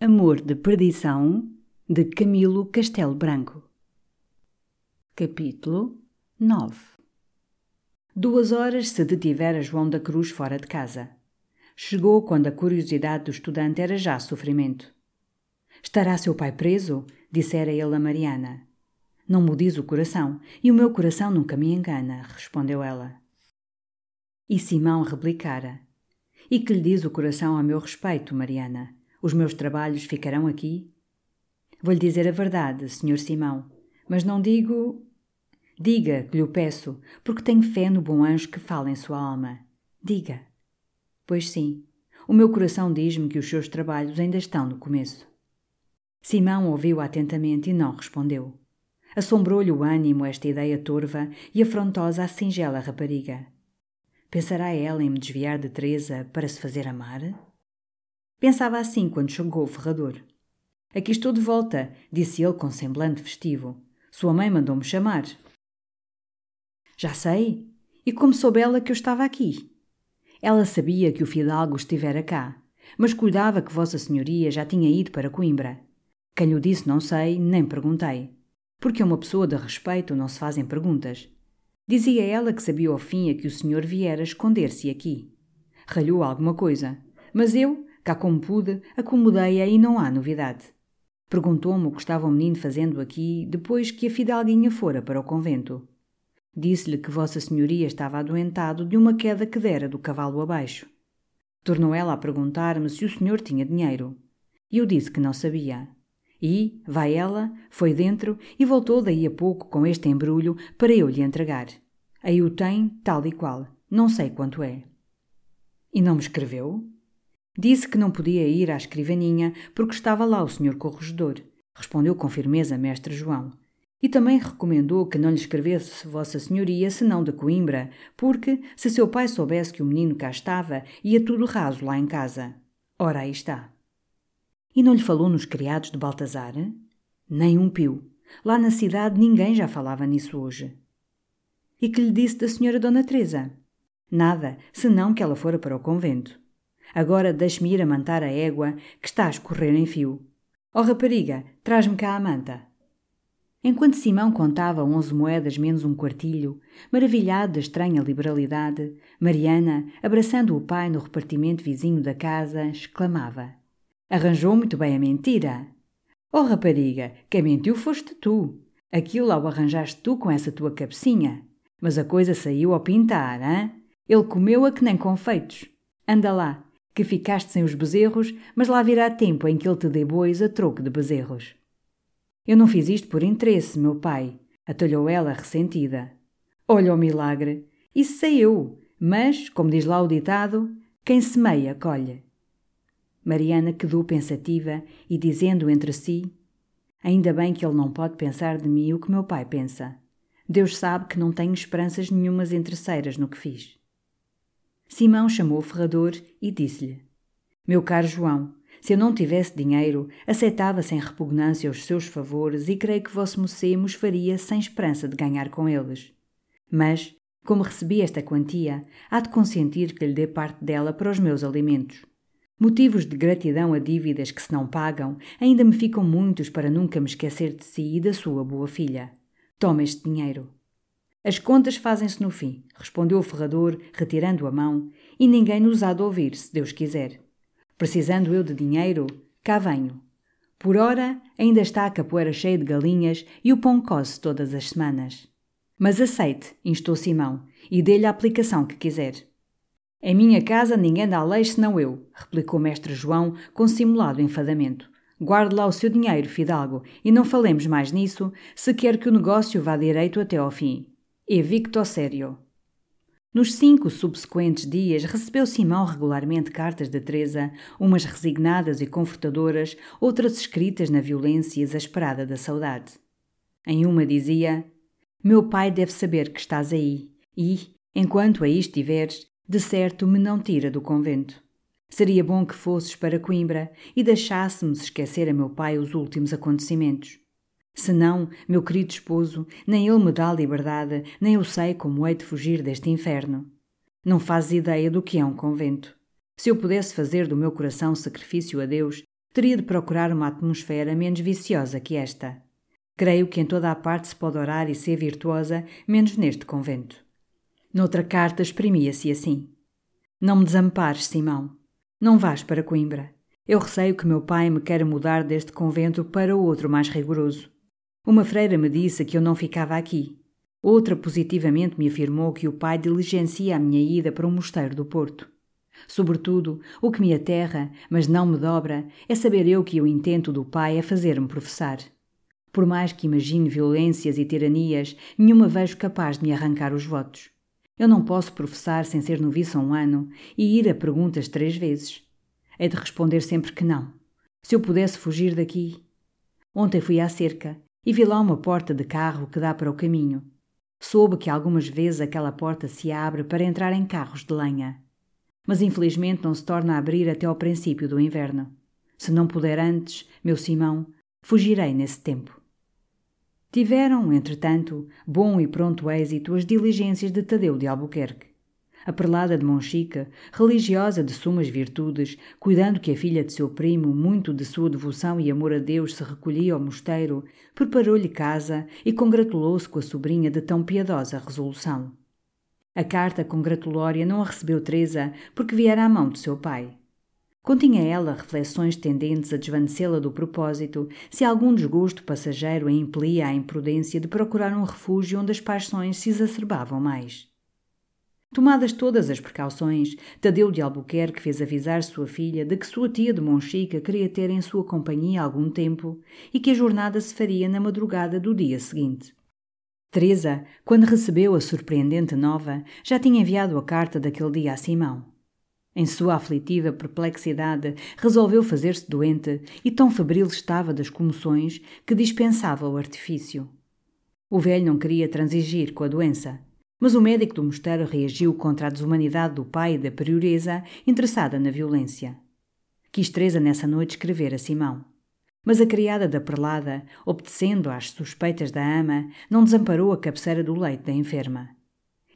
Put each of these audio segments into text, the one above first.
Amor de Perdição, de Camilo Castelo Branco. Capítulo 9 Duas horas se detivera João da Cruz fora de casa. Chegou quando a curiosidade do estudante era já sofrimento. Estará seu pai preso? dissera ele a Mariana. Não me diz o coração, e o meu coração nunca me engana, respondeu ela. E Simão replicara: E que lhe diz o coração a meu respeito, Mariana? Os meus trabalhos ficarão aqui? Vou-lhe dizer a verdade, Sr. Simão, mas não digo. Diga, que lhe o peço, porque tenho fé no bom anjo que fala em sua alma. Diga. Pois sim, o meu coração diz-me que os seus trabalhos ainda estão no começo. Simão ouviu atentamente e não respondeu. Assombrou-lhe o ânimo esta ideia torva e afrontosa à singela rapariga. Pensará ela em me desviar de Teresa para se fazer amar? Pensava assim quando chegou o ferrador. Aqui estou de volta, disse ele com semblante festivo. Sua mãe mandou-me chamar. Já sei. E como soube ela que eu estava aqui? Ela sabia que o fidalgo estivera cá, mas cuidava que Vossa Senhoria já tinha ido para Coimbra. Quem lhe disse não sei, nem perguntei. Porque a uma pessoa de respeito não se fazem perguntas. Dizia ela que sabia ao fim a que o senhor viera esconder-se aqui. Ralhou alguma coisa, mas eu, cá como pude, acomodei-a e não há novidade. Perguntou-me o que estava o menino fazendo aqui depois que a fidalguinha fora para o convento. Disse-lhe que Vossa Senhoria estava adoentado de uma queda que dera do cavalo abaixo. Tornou ela a perguntar-me se o senhor tinha dinheiro. Eu disse que não sabia. E, vai ela, foi dentro e voltou daí a pouco com este embrulho para eu lhe entregar. Aí o tem, tal e qual. Não sei quanto é. E não me escreveu? Disse que não podia ir à escrivaninha porque estava lá o senhor corregedor. Respondeu com firmeza mestre João. E também recomendou que não lhe escrevesse Vossa Senhoria senão de Coimbra, porque, se seu pai soubesse que o menino cá estava, ia tudo raso lá em casa. Ora, aí está. E não lhe falou nos criados de Baltazar? Nem um pio. Lá na cidade ninguém já falava nisso hoje. E que lhe disse da senhora Dona Teresa? Nada, senão que ela fora para o convento. Agora deixe-me ir a mantar a égua, que está a escorrer em fio. Ó oh, rapariga, traz-me cá a manta. Enquanto Simão contava onze moedas menos um quartilho, maravilhado da estranha liberalidade, Mariana, abraçando o pai no repartimento vizinho da casa, exclamava: Arranjou muito bem a mentira. Oh rapariga, quem mentiu foste tu. Aquilo ao arranjaste tu com essa tua cabecinha. Mas a coisa saiu ao pintar, hã? Ele comeu-a que nem confeitos. Anda lá, que ficaste sem os bezerros, mas lá virá tempo em que ele te dê bois a troco de bezerros. Eu não fiz isto por interesse, meu pai, atalhou ela ressentida. Olha o milagre. Isso sei eu, mas, como diz lá o ditado, quem semeia, colhe. Mariana quedou pensativa e dizendo entre si: Ainda bem que ele não pode pensar de mim o que meu pai pensa. Deus sabe que não tenho esperanças nenhumas interesseiras no que fiz. Simão chamou o ferrador e disse-lhe: Meu caro João, se eu não tivesse dinheiro, aceitava sem repugnância os seus favores e creio que vosso mocê os faria sem esperança de ganhar com eles. Mas, como recebi esta quantia, há de consentir que lhe dê parte dela para os meus alimentos. Motivos de gratidão a dívidas que se não pagam ainda me ficam muitos para nunca me esquecer de si e da sua boa filha. Toma este dinheiro. As contas fazem-se no fim, respondeu o ferrador, retirando a mão, e ninguém nos há de ouvir, se Deus quiser. Precisando eu de dinheiro, cá venho. Por ora, ainda está a capoeira cheia de galinhas e o pão coce todas as semanas. Mas aceite, instou Simão, e dê-lhe a aplicação que quiser. Em minha casa ninguém dá leis senão eu, replicou mestre João com simulado enfadamento. Guarde lá o seu dinheiro, fidalgo, e não falemos mais nisso, se quer que o negócio vá direito até ao fim. Evicto sério. Nos cinco subsequentes dias recebeu Simão regularmente cartas de Teresa, umas resignadas e confortadoras, outras escritas na violência exasperada da saudade. Em uma dizia: Meu pai deve saber que estás aí, e, enquanto aí estiveres, de certo me não tira do convento. Seria bom que fosses para Coimbra e deixássemos esquecer a meu pai os últimos acontecimentos. Senão, meu querido esposo, nem ele me dá liberdade, nem eu sei como hei de fugir deste inferno. Não fazes ideia do que é um convento. Se eu pudesse fazer do meu coração sacrifício a Deus, teria de procurar uma atmosfera menos viciosa que esta. Creio que em toda a parte se pode orar e ser virtuosa, menos neste convento. Noutra carta exprimia-se assim: Não me desampares, Simão. Não vás para Coimbra. Eu receio que meu pai me queira mudar deste convento para outro mais rigoroso. Uma freira me disse que eu não ficava aqui. Outra positivamente me afirmou que o pai diligencia a minha ida para o mosteiro do Porto. Sobretudo, o que me aterra, mas não me dobra, é saber eu que o intento do pai é fazer-me professar. Por mais que imagine violências e tiranias, nenhuma vejo capaz de me arrancar os votos. Eu não posso professar sem ser noviço um ano e ir a perguntas três vezes. É de responder sempre que não. Se eu pudesse fugir daqui. Ontem fui à cerca e vi lá uma porta de carro que dá para o caminho. Soube que algumas vezes aquela porta se abre para entrar em carros de lenha. Mas infelizmente não se torna a abrir até ao princípio do inverno. Se não puder antes, meu Simão, fugirei nesse tempo. Tiveram, entretanto, bom e pronto êxito as diligências de Tadeu de Albuquerque a prelada de Monchica, religiosa de sumas virtudes, cuidando que a filha de seu primo, muito de sua devoção e amor a Deus, se recolhia ao mosteiro, preparou-lhe casa e congratulou-se com a sobrinha de tão piedosa resolução. A carta congratulória não a recebeu Teresa porque viera à mão de seu pai. Continha ela reflexões tendentes a desvanecê-la do propósito, se algum desgosto passageiro a impelia à imprudência de procurar um refúgio onde as paixões se exacerbavam mais. Tomadas todas as precauções, Tadeu de Albuquerque fez avisar sua filha de que sua tia de Monchica queria ter em sua companhia algum tempo e que a jornada se faria na madrugada do dia seguinte. Teresa, quando recebeu a surpreendente nova, já tinha enviado a carta daquele dia a Simão. Em sua aflitiva perplexidade, resolveu fazer-se doente e tão febril estava das comoções que dispensava o artifício. O velho não queria transigir com a doença mas o médico do mosteiro reagiu contra a desumanidade do pai e da prioresa interessada na violência. Quis Teresa nessa noite escrever a Simão. Mas a criada da prelada, obedecendo às suspeitas da ama, não desamparou a cabeceira do leito da enferma.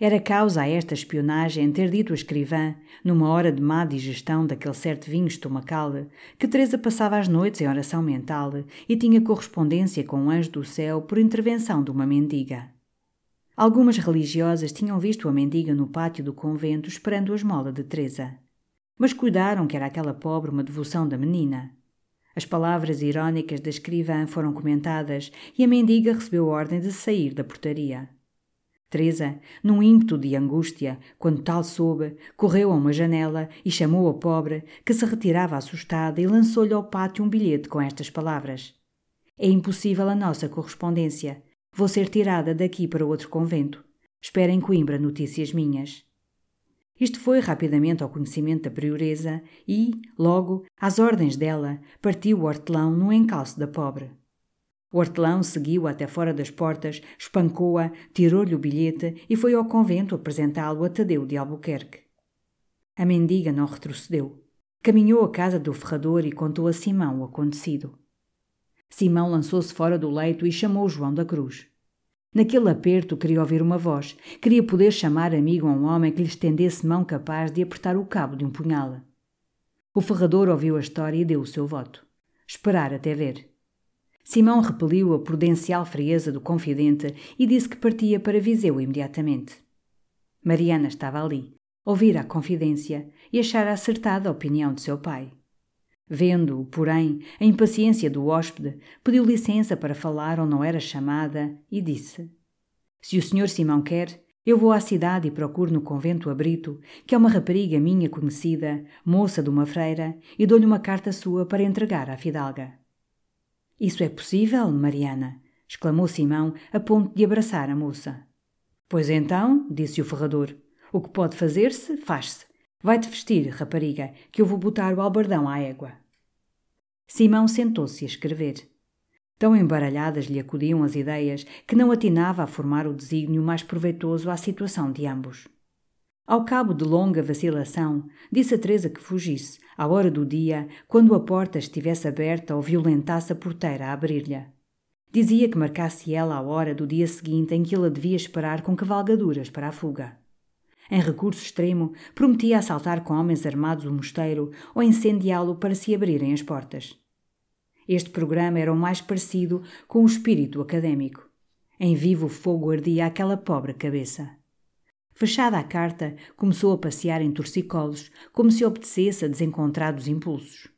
Era causa a esta espionagem ter dito a escrivã, numa hora de má digestão daquele certo vinho estomacal, que Teresa passava as noites em oração mental e tinha correspondência com o anjo do céu por intervenção de uma mendiga. Algumas religiosas tinham visto a mendiga no pátio do convento esperando a esmola de Teresa. Mas cuidaram que era aquela pobre uma devoção da menina. As palavras irónicas da escrivã foram comentadas e a mendiga recebeu ordem de sair da portaria. Teresa, num ímpeto de angústia, quando tal soube, correu a uma janela e chamou a pobre, que se retirava assustada, e lançou-lhe ao pátio um bilhete com estas palavras: É impossível a nossa correspondência. Vou ser tirada daqui para outro convento. Espera em Coimbra notícias minhas. Isto foi rapidamente ao conhecimento da prioresa e, logo, às ordens dela, partiu o hortelão no encalço da pobre. O hortelão seguiu até fora das portas, espancou-a, tirou-lhe o bilhete e foi ao convento apresentá-lo a Tadeu de Albuquerque. A mendiga não retrocedeu. Caminhou à casa do ferrador e contou a Simão o acontecido. Simão lançou-se fora do leito e chamou João da Cruz. Naquele aperto queria ouvir uma voz, queria poder chamar amigo a um homem que lhe estendesse mão capaz de apertar o cabo de um punhal. O ferrador ouviu a história e deu o seu voto. Esperar até ver. Simão repeliu a prudencial frieza do confidente e disse que partia para Viseu imediatamente. Mariana estava ali, ouvira a confidência e achara acertada a opinião de seu pai. Vendo, porém, a impaciência do hóspede, pediu licença para falar ou não era chamada e disse: Se o senhor Simão quer, eu vou à cidade e procuro no convento a Brito, que é uma rapariga minha conhecida, moça de uma freira, e dou-lhe uma carta sua para entregar à fidalga. Isso é possível, Mariana? exclamou Simão, a ponto de abraçar a moça. Pois então, disse o ferrador, O que pode fazer-se, faz-se. Vai-te vestir, rapariga, que eu vou botar o albardão à égua. Simão sentou-se a escrever. Tão embaralhadas lhe acudiam as ideias que não atinava a formar o desígnio mais proveitoso à situação de ambos. Ao cabo de longa vacilação, disse a Teresa que fugisse, à hora do dia, quando a porta estivesse aberta ou violentasse a porteira a abrir-lhe. Dizia que marcasse ela a hora do dia seguinte em que ele devia esperar com cavalgaduras para a fuga. Em recurso extremo, prometia assaltar com homens armados o mosteiro ou incendiá-lo para se abrirem as portas. Este programa era o mais parecido com o espírito académico. Em vivo fogo ardia aquela pobre cabeça. Fechada a carta, começou a passear em torcicolos, como se obedecesse a desencontrados impulsos.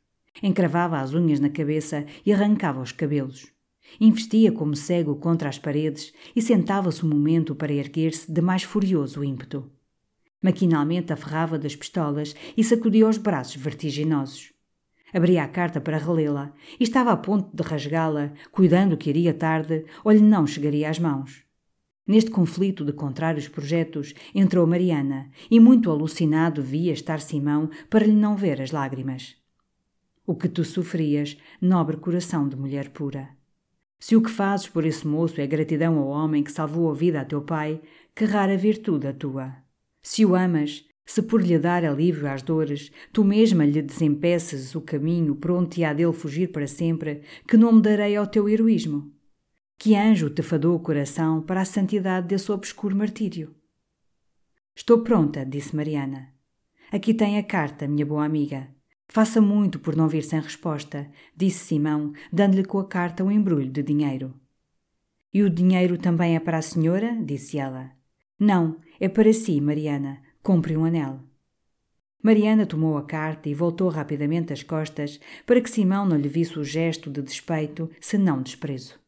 Encravava as unhas na cabeça e arrancava os cabelos. Investia como cego contra as paredes e sentava-se um momento para erguer-se de mais furioso ímpeto. Maquinalmente aferrava das pistolas e sacudia os braços vertiginosos. Abria a carta para relê-la e estava a ponto de rasgá-la, cuidando que iria tarde ou lhe não chegaria às mãos. Neste conflito de contrários projetos entrou Mariana e, muito alucinado, via estar Simão para lhe não ver as lágrimas. O que tu sofrias, nobre coração de mulher pura. Se o que fazes por esse moço é gratidão ao homem que salvou a vida a teu pai, que rara virtude a tua. Se o amas, se por lhe dar alívio às dores, tu mesma lhe desempeças o caminho pronto e há dele fugir para sempre, que nome darei ao teu heroísmo? Que anjo te fadou o coração para a santidade desse obscuro martírio? Estou pronta, disse Mariana. Aqui tem a carta, minha boa amiga. Faça muito por não vir sem resposta, disse Simão, dando-lhe com a carta um embrulho de dinheiro. E o dinheiro também é para a senhora? disse ela. Não, é para si, Mariana. Compre um anel. Mariana tomou a carta e voltou rapidamente as costas para que Simão não lhe visse o gesto de despeito, senão desprezo.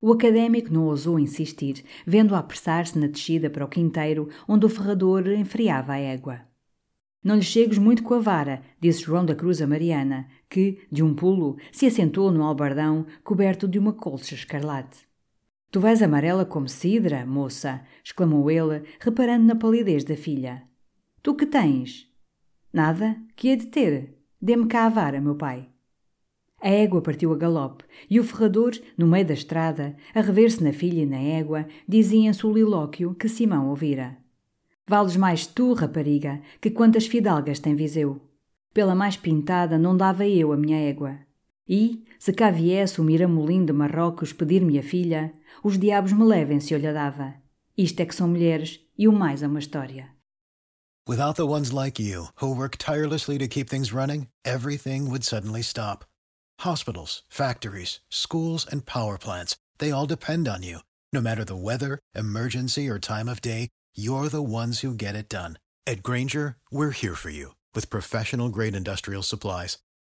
O académico não ousou insistir, vendo-a apressar-se na descida para o quinteiro, onde o ferrador enfriava a égua. Não lhe chegues muito com a vara, disse João da Cruz a Mariana, que, de um pulo, se assentou no albardão coberto de uma colcha escarlate. Tu vais amarela como cidra, moça, exclamou ele, reparando na palidez da filha. Tu que tens? Nada, que é de ter? Dê-me cá a vara, meu pai. A égua partiu a galope e o ferrador, no meio da estrada, a rever-se na filha e na égua, dizia em solilóquio que Simão ouvira. Vales mais tu, rapariga, que quantas fidalgas tem Viseu. Pela mais pintada não dava eu a minha égua. E, se cá viesse o miramolim de Marrocos pedir-me a filha, os diabos me levem se eu lhe dava. Isto é que são mulheres e o mais é uma história. Without the ones like you, who work tirelessly to keep things running, everything would suddenly stop. Hospitals, factories, schools, and power plants, they all depend on you. No matter the weather, emergency, or time of day, you're the ones who get it done. At Granger, we're here for you with professional grade industrial supplies.